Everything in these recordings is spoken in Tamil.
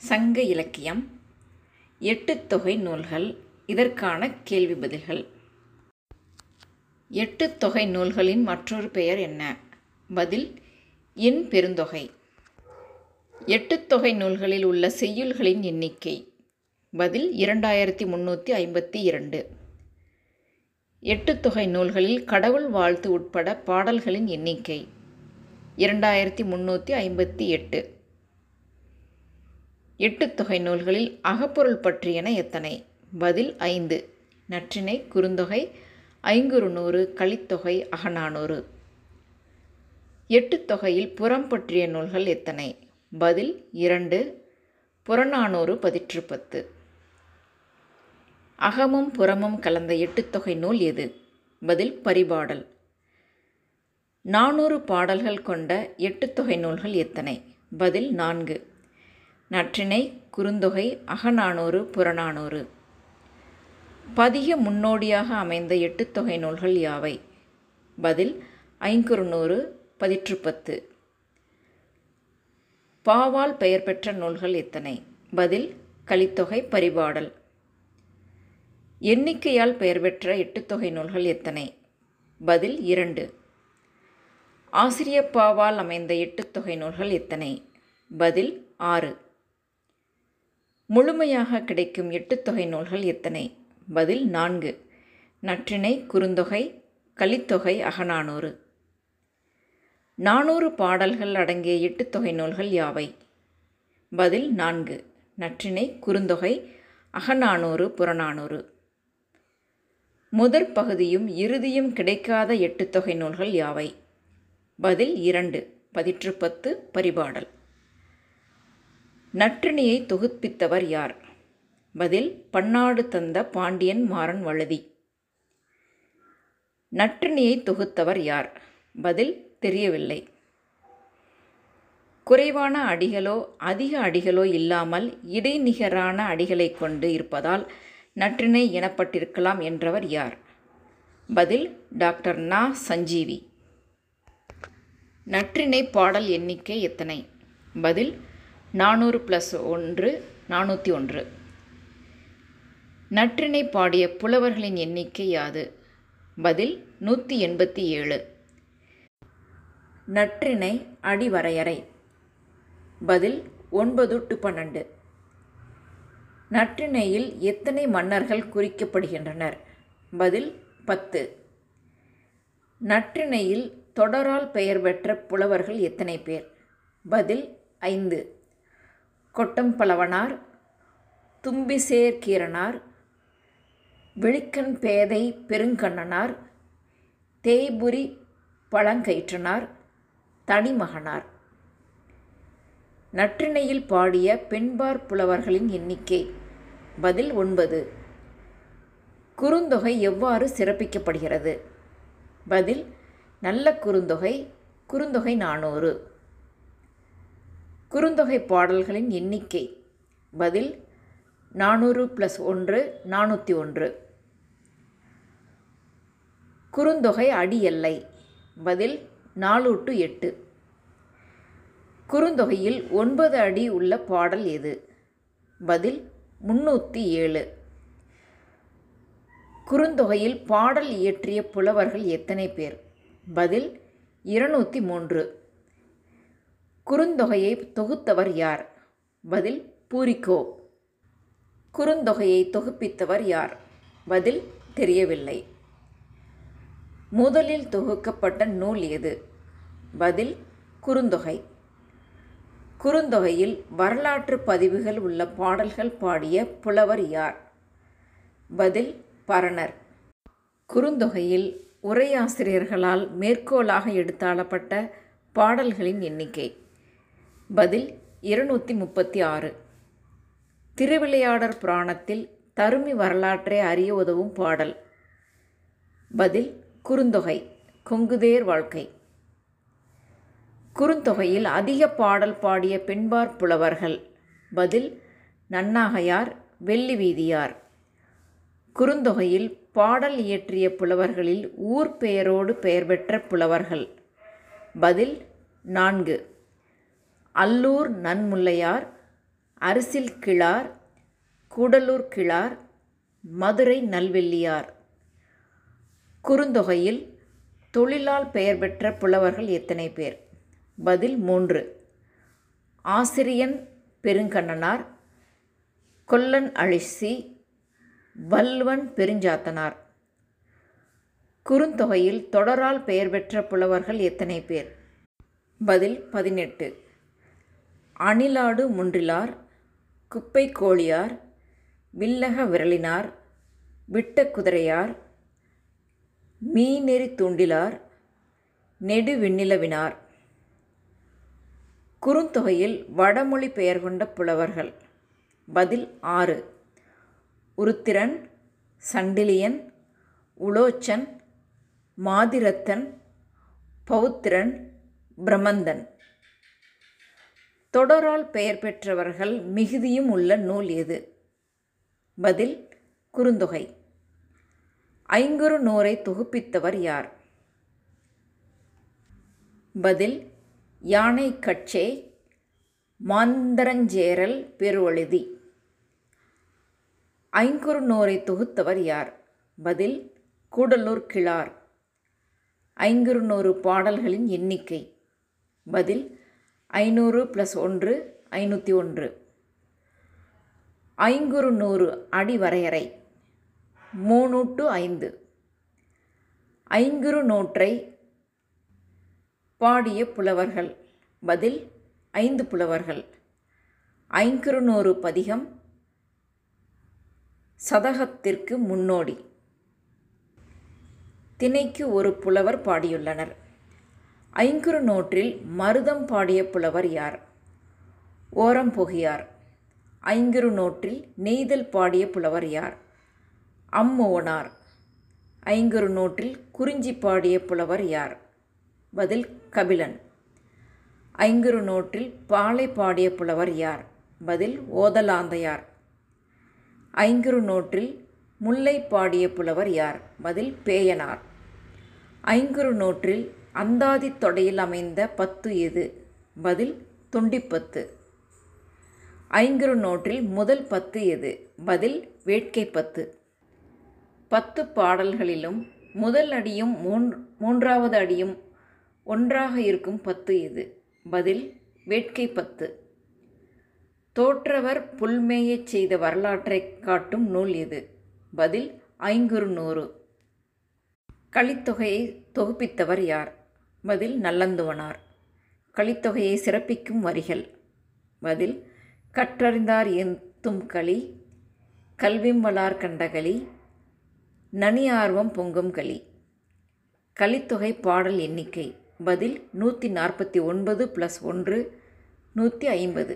சங்க இலக்கியம் எட்டுத்தொகை நூல்கள் இதற்கான கேள்வி பதில்கள். எட்டுத்தொகை நூல்களின் மற்றொரு பெயர் என்ன? பதில் என் பெருந்தொகை. எட்டுத்தொகை நூல்களில் உள்ள செய்யுள்களின் எண்ணிக்கை. பதில் இரண்டாயிரத்தி முந்நூற்றி ஐம்பத்தி இரண்டு. எட்டுத்தொகை நூல்களில் கடவுள் வாழ்த்து உட்பட பாடல்களின் எண்ணிக்கை இரண்டாயிரத்தி முந்நூற்றி ஐம்பத்தி எட்டு. எட்டுத்தொகை நூல்களில் அகப்பொருள் பற்றியன எத்தனை? பதில் ஐந்து. நற்றினை குறுந்தொகை ஐங்குறு நூறு கலித்தொகை அகநானூறு எட்டுத்தொகையில் புறம் பற்றிய நூல்கள் எத்தனை? பதில் இரண்டு. புறநானூறு பதிற்று பத்து. அகமும் புறமும் கலந்த எட்டுத்தொகை நூல் எது? பதில் பரிபாடல். நானூறு பாடல்கள் கொண்ட எட்டுத்தொகை நூல்கள் எத்தனை? பதில் நான்கு. நற்றினை குறுந்தொகை அகநானூறு புறநானூறு. பதிக முன்னோடியாக அமைந்த எட்டுத்தொகை நூல்கள் யாவை? பதில் ஐங்குறுநூறு பதிற்றுப்பத்து. பாவால் பெயர் பெற்ற நூல்கள் எத்தனை? பதில் கலித்தொகை பரிபாடல். எண்ணிக்கையால் பெயர் பெற்ற எட்டுத்தொகை நூல்கள் எத்தனை? பதில் இரண்டு. ஆசிரியப்பாவால் அமைந்த எட்டுத்தொகை நூல்கள் எத்தனை? பதில் ஆறு. முழுமையாக கிடைக்கும் எட்டுத்தொகை நூல்கள் எத்தனை? பதில் நான்கு. நற்றிணை குறுந்தொகை கலித்தொகை அகநானூறு. நானூறு பாடல்கள் அடங்கிய எட்டுத்தொகை நூல்கள் யாவை? பதில் நான்கு. நற்றிணை குறுந்தொகை அகநானூறு புறநானூறு. முதற் பகுதியும் இறுதியும் கிடைக்காத எட்டுத்தொகை நூல்கள் யாவை? பதில் இரண்டு. பதிற்று பத்து பரிபாடல். நற்றினியை தொகுப்பித்தவர் யார்? பதில் பன்னாடு தந்த பாண்டியன் மாறன் வழுதி. நற்றினியை தொகுத்தவர் யார்? பதில் தெரியவில்லை. குறைவான அடிகளோ அதிக அடிகளோ இல்லாமல் இடைநிகரான அடிகளை கொண்டு இருப்பதால் நற்றினை எனப்பட்டிருக்கலாம் என்றவர் யார்? பதில் டாக்டர் நா. சஞ்சீவி. நற்றினை பாடல் எண்ணிக்கை எத்தனை? பதில் நானூறு ப்ளஸ் ஒன்று நானூற்றி ஒன்று. நற்றினை பாடிய புலவர்களின் எண்ணிக்கை யாது? பதில் நூற்றி எண்பத்தி ஏழு. நற்றினை அடிவரையறை. பதில் ஒன்பது டு பன்னெண்டு. நற்றினையில் எத்தனை மன்னர்கள் குறிக்கப்படுகின்றனர்? பதில் பத்து. நற்றினையில் தொடரால் பெயர் பெற்ற புலவர்கள் எத்தனை பேர்? பதில் ஐந்து. கொட்டம் பலவனார் தும்பிசேர் கீரனார் பேதை பெருங்கண்ணனார் தேய்புரி பழங்கயிற்றனார் தனிமகனார். நற்றிணையில் பாடிய பெண்பார் புலவர்களின் எண்ணிக்கை பதில் ஒன்பது. குறுந்தொகை எவ்வாறு சிறப்பிக்கப்படுகிறது? பதில் நல்ல குறுந்தொகை குறுந்தொகை நானூறு. குறுந்தொகை பாடல்களின் எண்ணிக்கை. பதில் நானூறு ப்ளஸ் ஒன்று நானூற்றி ஒன்று. குறுந்தொகை அடி எல்லை. பதில் நாலு டு எட்டு. குறுந்தொகையில் ஒன்பது அடி உள்ள பாடல் எது? பதில் முன்னூற்றி ஏழு. குறுந்தொகையில் பாடல் இயற்றிய புலவர்கள் எத்தனை பேர்? பதில் இருநூற்றி மூன்று. குறுந்தொகையை தொகுத்தவர் யார்? பதில் பூரிக்கோ. குறுந்தொகையை தொகுப்பித்தவர் யார்? பதில் தெரியவில்லை. முதலில் தொகுக்கப்பட்ட நூல் எது? பதில் குறுந்தொகை. குறுந்தொகையில் வரலாற்று பதிவுகள் உள்ள பாடல்கள் பாடிய புலவர் யார்? பதில் பரணர். குறுந்தொகையில் உரையாசிரியர்களால் மேற்கோளாக எடுத்தாளப்பட்ட பாடல்களின் எண்ணிக்கை. பதில் இருநூற்றி முப்பத்தி ஆறு. திருவிளையாடற் புராணத்தில் தருமி வரலாற்றை அறிய உதவும் பாடல். பதில் குறுந்தொகை கொங்குதேர் வாழ்க்கை. குறுந்தொகையில் அதிக பாடல் பாடிய பெண்பார் புலவர்கள். பதில் நன்னாகையார் வெள்ளி வீதியார் குறுந்தொகையில் பாடல் இயற்றிய புலவர்களில் ஊர் பெயரோடு பெயர் பெற்ற புலவர்கள். பதில் நான்கு. அல்லூர் நன்முல்லையார் அரிசில் கிழார் கூடலூர் கிழார் மதுரை நல்வெள்ளியார். குறுந்தொகையில் தொழிலால் பெயர் பெற்ற புலவர்கள் எத்தனை பேர்? பதில் மூன்று. ஆசிரியன் பெருங்கண்ணனார் கொல்லன் அழிசி வல்வன் பெருஞ்சாத்தனார். குறுந்தொகையில் தொடரால் பெயர் பெற்ற புலவர்கள் எத்தனை பேர்? பதில் பதினெட்டு. அணிலாடு முன்றிலார் குப்பை கோழியார் வில்லக விரலினார் விட்ட குதிரையார் மீநெறி தூண்டிலார் நெடு விண்ணிலவினார். குறுந்தொகையில் வடமொழி பெயர் கொண்ட புலவர்கள். பதில் ஆறு. உருத்திரன் சண்டிலியன் உலோச்சன் மாதிரத்தன் பௌத்திரன் பிரமந்தன். தொடரால் பெயர் பெற்றவர்கள் மிகுதியும் உள்ள நூல் எது? பதில் குறுந்தொகை. ஐங்குறு நூரை தொகுப்பித்தவர் யார்? பதில் யானை கட்சே மாந்தரஞ்சேரல் பெருவழுதி. ஐங்குறு நூரை தொகுத்தவர் யார்? பதில் கூடலூர் கிழார். ஐங்குறு நூறு பாடல்களின் எண்ணிக்கை. பதில் ஐநூறு ப்ளஸ் ஒன்று ஐநூற்றி ஒன்று. ஐங்குறு நூறு அடி வரையறை. மூணு டு ஐந்து. ஐங்குறு நூற்றை பாடிய புலவர்கள். பதில் ஐந்து புலவர்கள். ஐங்குறு நூறு பதிகம் சதகத்திற்கு முன்னோடி. திணைக்கு ஒரு புலவர் பாடியுள்ளனர். ஐங்குறு நோற்றில் மருதம் பாடிய புலவர் யார்? ஓரம் புகியார். ஐங்குறு நோற்றில் நெய்தல் பாடிய புலவர் யார்? அம்மோனார். ஐங்குறு நோற்றில் குறிஞ்சி பாடிய புலவர் யார்? பதில் கபிலன். ஐங்குறு நோற்றில் பாலை பாடிய புலவர் யார்? பதில் ஓதலாந்தையார். ஐங்குறு நோற்றில் முல்லை பாடிய புலவர் யார்? பதில் பேயனார். ஐங்குறு நோற்றில் அந்தாதி தொடையில் அமைந்த பத்து எது? பதில் தொண்டிப்பத்து. ஐங்குறு நூற்றில் முதல் பத்து எது? பதில் வேட்கை பத்து பத்து பாடல்களிலும் முதல் அடியும் மூன் மூன்றாவது அடியும் ஒன்றாக இருக்கும் பத்து எது? பதில் வேட்கை பத்து தோற்றவர் புல்மேயச் செய்த வரலாற்றைக் காட்டும் நூல் எது? பதில் ஐங்குறு நூறு. கலித்தொகையை தொகுப்பித்தவர் யார்? பதில் நல்லந்துவனார். கலித்தொகையை சிறப்பிக்கும் வரிகள். பதில் கற்றறிந்தார் எத்தும் களி கல்விம்பலார் கண்டகளி நனி ஆர்வம் பொங்கும் களி. கலித்தொகை பாடல் எண்ணிக்கை. பதில் நூற்றி நாற்பத்தி ஒன்பது ப்ளஸ் ஒன்று நூற்றி ஐம்பது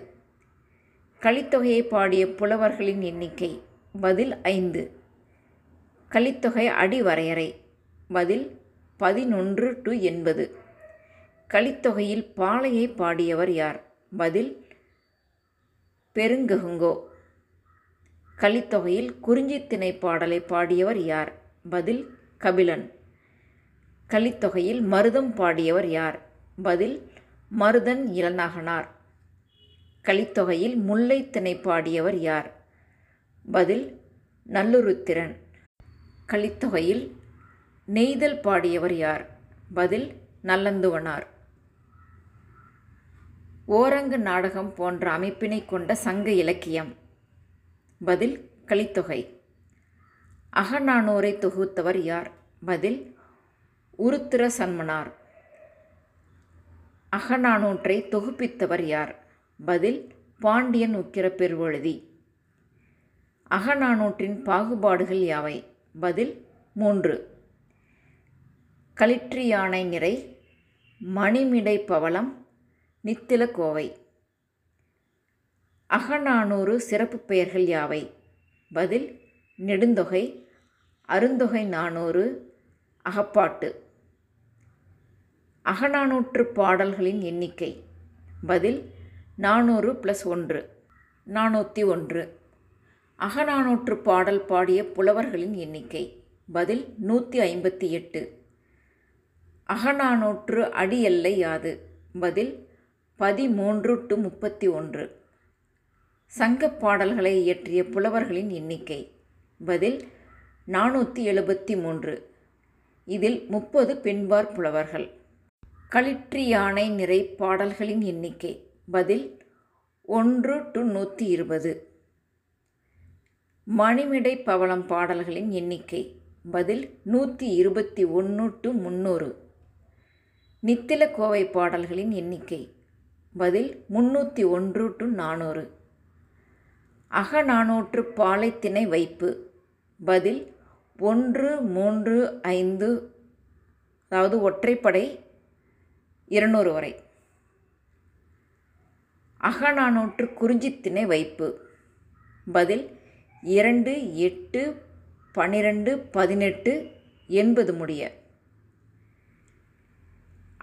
கலித்தொகையை பாடிய புலவர்களின் எண்ணிக்கை. பதில் ஐந்து. கலித்தொகை அடி வரையறை பதில் பதினொன்று டு எண்பது. கலித்தொகையில் பாலையை பாடியவர் யார்? பதில் பெருங்ககுங்கோ. கலித்தொகையில் குறிஞ்சித்திணை பாடலை பாடியவர் யார்? பதில் கபிலன். கலித்தொகையில் மருதம் பாடியவர் யார்? பதில் மருதன் இளநகனார். கலித்தொகையில் முல்லைத்திணை பாடியவர் யார்? பதில் நல்லுருத்திரன். கலித்தொகையில் நெய்தல் பாடியவர் யார்? பதில் நல்லந்துவனார். ஓரங்கு நாடகம் போன்ற அமைப்பினை கொண்ட சங்க இலக்கியம். பதில் கலித்தொகை. அகநானூரை தொகுத்தவர் யார்? பதில் உருத்திர சன்மனார் அகநானூற்றை தொகுப்பித்தவர் யார்? பதில் பாண்டியன் உக்கிர பெருவழுதி. அகநானூற்றின் பாகுபாடுகள் யாவை? பதில் மூன்று. களிற்று யானை நிறை மணிமிடை பவளம் நித்தில கோவை. அகநானூறு சிறப்பு பெயர்கள் யாவை? பதில் நெடுந்தொகை அருந்தொகை நானூறு அகப்பாட்டு. அகநானூற்று பாடல்களின் எண்ணிக்கை. பதில் நானூறு ப்ளஸ் ஒன்று நானூற்றி ஒன்று. அகநானூற்று பாடல் பாடிய புலவர்களின் எண்ணிக்கை. பதில் நூற்றி ஐம்பத்தி எட்டு. அகநானூற்று அடி எல்லை யாது? பதில் பதிமூன்று டு முப்பத்தி ஒன்று சங்கப் பாடல்களை இயற்றிய புலவர்களின் எண்ணிக்கை. பதில் நானூற்றி எழுபத்தி மூன்று இதில் முப்பது பெண்பார் புலவர்கள். களிற்றி யானை நிறை பாடல்களின் எண்ணிக்கை. பதில் ஒன்று டு நூற்றி இருபது மணிமிடை பவளம் பாடல்களின் எண்ணிக்கை. பதில் நூற்றி இருபத்தி ஒன்று டு முந்நூறு நித்தில கோவை பாடல்களின் எண்ணிக்கை. பதில் முன்னூற்றி ஒன்று டு நானூறு. அகநானூற்று பாலைத்திணை வைப்பு. பதில் ஒன்று மூன்று ஐந்து அதாவது ஒற்றைப்படை இருநூறு வரை. அகநானூற்று குறிஞ்சித்திணை வைப்பு. பதில் இரண்டு எட்டு பன்னிரெண்டு பதினெட்டு எண்பது முடிய.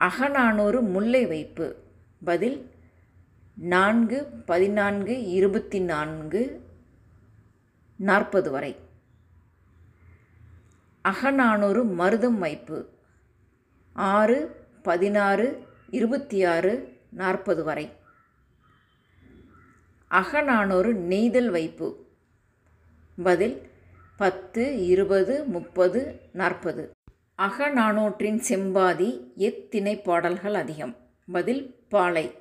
அகநானூறு முல்லை வைப்பு. பதில் நான்கு பதினான்கு இருபத்தி நான்கு நாற்பது வரை. அகநானூறு மருதம் வைப்பு. ஆறு பதினாறு இருபத்தி ஆறு நாற்பது வரை. அகநானூறு நெய்தல் வைப்பு. பதில் பத்து இருபது முப்பது நாற்பது. அகநானூற்றின் செம்பாதி எத்திணை பாடல்கள் அதிகம்? பதில் பாலை.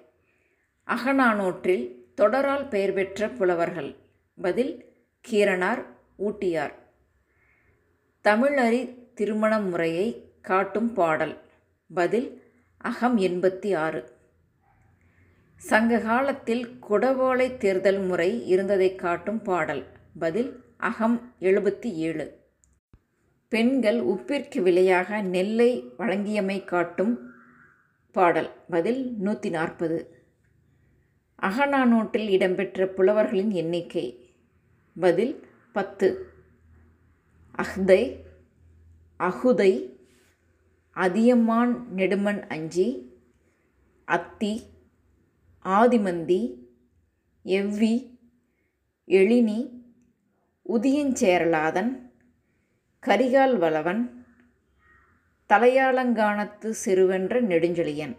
அகநானூற்றில் தொடரால் பெயர் பெற்ற புலவர்கள். பதில் கீரனார் ஊட்டியார். தமிழறி திருமண முறையை காட்டும் பாடல். பதில் அகம் எண்பத்தி ஆறு சங்க காலத்தில் குடவோலை தேர்தல் முறை இருந்ததை காட்டும் பாடல். பதில் அகம் எழுபத்தி ஏழு. பெண்கள் உப்பிற்கு விலையாக நெல்லை வழங்கியமை காட்டும் பாடல். பதில் நூற்றி நாற்பது. அகநானோட்டில் இடம்பெற்ற புலவர்களின் எண்ணிக்கை. பதில் பத்து. அஹ்தை அகுதை அதியமான் நெடுமன் அஞ்சி அத்தி ஆதிமந்தி எவ்வி எழினி உதியஞ்சேரலாதன் கரிகால் வளவன் தலையாலங்கானத்து சிறுவென்ற நெடுஞ்செழியன்.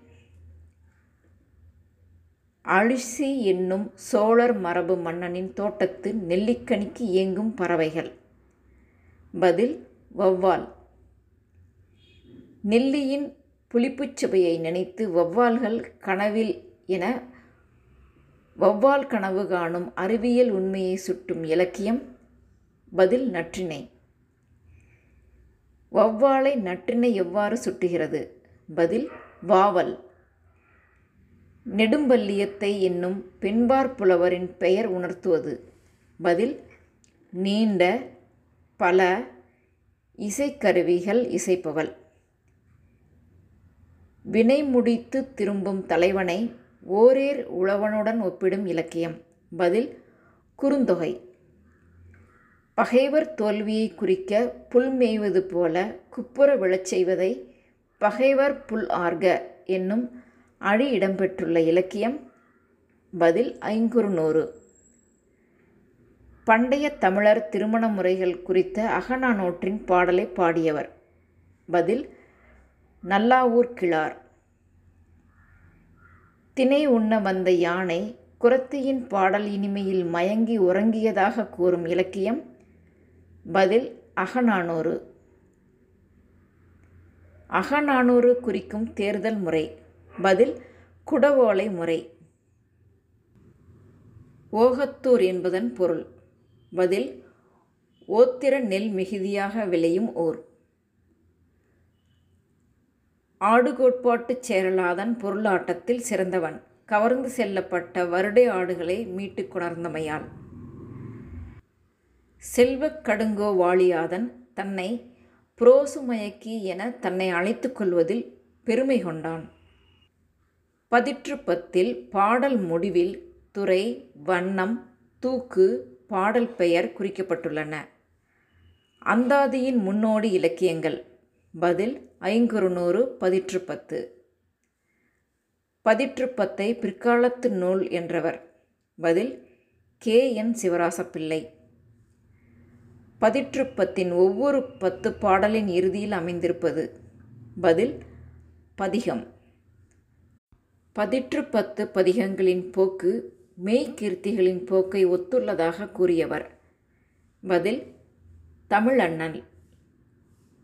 அழிசி என்னும் சோழர் மரபு மன்னனின் தோட்டத்து நெல்லிக்கனிக்கு இயங்கும் பறவைகள். பதில் வௌவால். நெல்லியின் புளிப்புச் சுவையை நினைத்து வௌவால்கள் கனவில் என வௌவால் கனவு காணும் அறிவியல் உண்மையை சுட்டும் இலக்கியம். பதில் நற்றினை வௌவாலை நற்றினை எவ்வாறு சுட்டுகிறது? பதில் வாவல். நெடும்பல்லியத்தை என்னும் பெண்பார் புலவரின் பெயர் உணர்த்துவது. பதில் நீண்ட பல இசைக்கருவிகள் இசைப்பவள். வினை முடித்து திரும்பும் தலைவனை ஓரேர் உழவனுடன் ஒப்பிடும் இலக்கியம். பதில் குறுந்தொகை. பகைவர் தோல்வியை குறிக்க புல் மேய்வது போல குப்புற விழச் செய்வதை பகைவர் புல் ஆர்க என்னும் அழி இடம்பெற்றுள்ள இலக்கியம் பதில் ஐங்குறுநூறு. பண்டைய தமிழர் திருமண முறைகள் குறித்த அகநானூற்றின் பாடலை பாடியவர். பதில் நல்லாவூர் கிழார். தினை உண்ண வந்த யானை குரத்தியின் பாடல் இனிமையில் மயங்கி உறங்கியதாக கூறும் இலக்கியம் பதில் அகநானூறு. அகநானூறு குறிக்கும் தேர்தல் முறை. பதில் குடவோலை முறை. ஓகத்தூர் என்பதன் பொருள். பதில் ஓத்திர நெல் மிகுதியாக விளையும் ஊர். ஆடுகோட்பாட்டுச் சேரலாதன் பொருளாட்டத்தில் சிறந்தவன். கவர்ந்து செல்லப்பட்ட வருடை ஆடுகளை மீட்டு கொணர்ந்தமையால். செல்வக் கடுங்கோ வாழியாதன் தன்னை புரோசுமயக்கி என தன்னை அழைத்து கொள்வதில் பெருமை கொண்டான். பதிற்று பத்தில் பாடல் முடிவில் துறை வண்ணம் தூக்கு பாடல் பெயர் குறிக்கப்பட்டுள்ளன. அந்தாதியின் முன்னோடி இலக்கியங்கள். பதில் ஐங்குறுநூறு பதிற்று பத்து பதிற்று பத்தை பிற்காலத்து நூல் என்றவர். பதில் கே என் சிவராசப்பிள்ளை. பதிற்றுப்பத்தின் ஒவ்வொரு பத்து பாடலின் இறுதியில் அமைந்திருப்பது. பதில் பதிகம். பதிற்று பத்து பதிகங்களின் போக்கு மெய்கீர்த்திகளின் போக்கை ஒத்துள்ளதாக கூறியவர். பதில் தமிழண்ணல்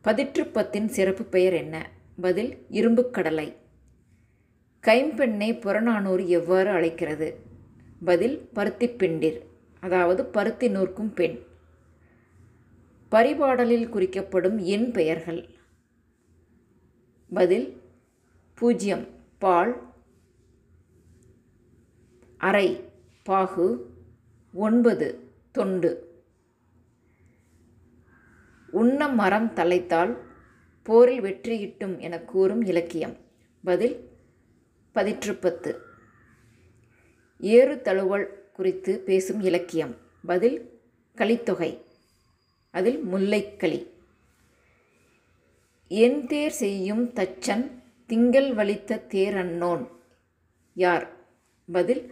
பதிற்றுப்பத்தின் சிறப்பு பெயர் என்ன? பதில் இரும்புக்கடலை. கைம்பெண்ணை புறநானூறு எவ்வாறு அழைக்கிறது? பதில் பருத்திப்பிண்டிர் அதாவது பருத்தி நூற்கும் பெண். பரிபாடலில் குறிக்கப்படும் எண் பெயர்கள். பதில் பூஜ்யம் பால். அரை பாகு. ஒன்பது தொண்டு. உண்ண மரம் தலைத்தால் போரில் வெற்றியிட்டும் என கூறும் இலக்கியம். பதில் பதிற்றுப்பத்து. ஏறு தழுவல் குறித்து பேசும் இலக்கியம். பதில் கலித்தொகை. அதில் முல்லைக்களி. என் தேர் செய்யும் தச்சன் திங்கள் வலித்த தேரன்னோன் யார்? பதில்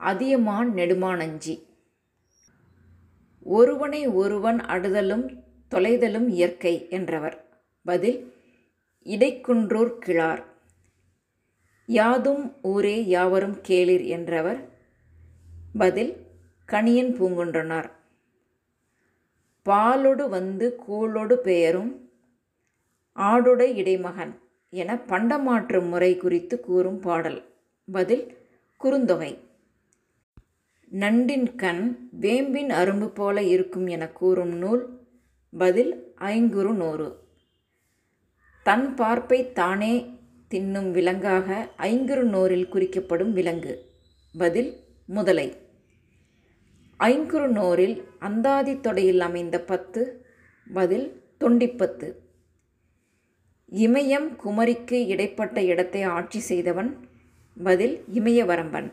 அதியமான் நெடுமானஞ்சி. ஒருவனை ஒருவன் அடுதலும் தொலைதலும் இயற்கை என்றவர். பதில் இடைக்குன்றூர் கிழார். யாதும் ஊரே யாவரும் கேளிர் என்றவர். பதில் கணியன் பூங்குன்றனார். பாலொடு வந்து கூழொடு பெயரும் ஆடுடை இடைமகன் என பண்டமாற்று முறை குறித்து கூறும் பாடல். பதில் குறுந்தொகை. நண்டின் கண் வேம்பின் அரும்பு போல இருக்கும் என கூறும் நூல். பதில் ஐங்குறு நூறு. தன் பார்ப்பை தானே தின்னும் விலங்காக ஐங்குறு நூறில் குறிக்கப்படும் விலங்கு. பதில் முதலை. ஐங்குறுநோரில் அந்தாதி தொடையில் அமைந்த பத்து பதில் தொண்டிப்பத்து. இமயம் குமரிக்கு இடைப்பட்ட இடத்தை ஆட்சி செய்தவன் பதில் இமயவரம்பன்.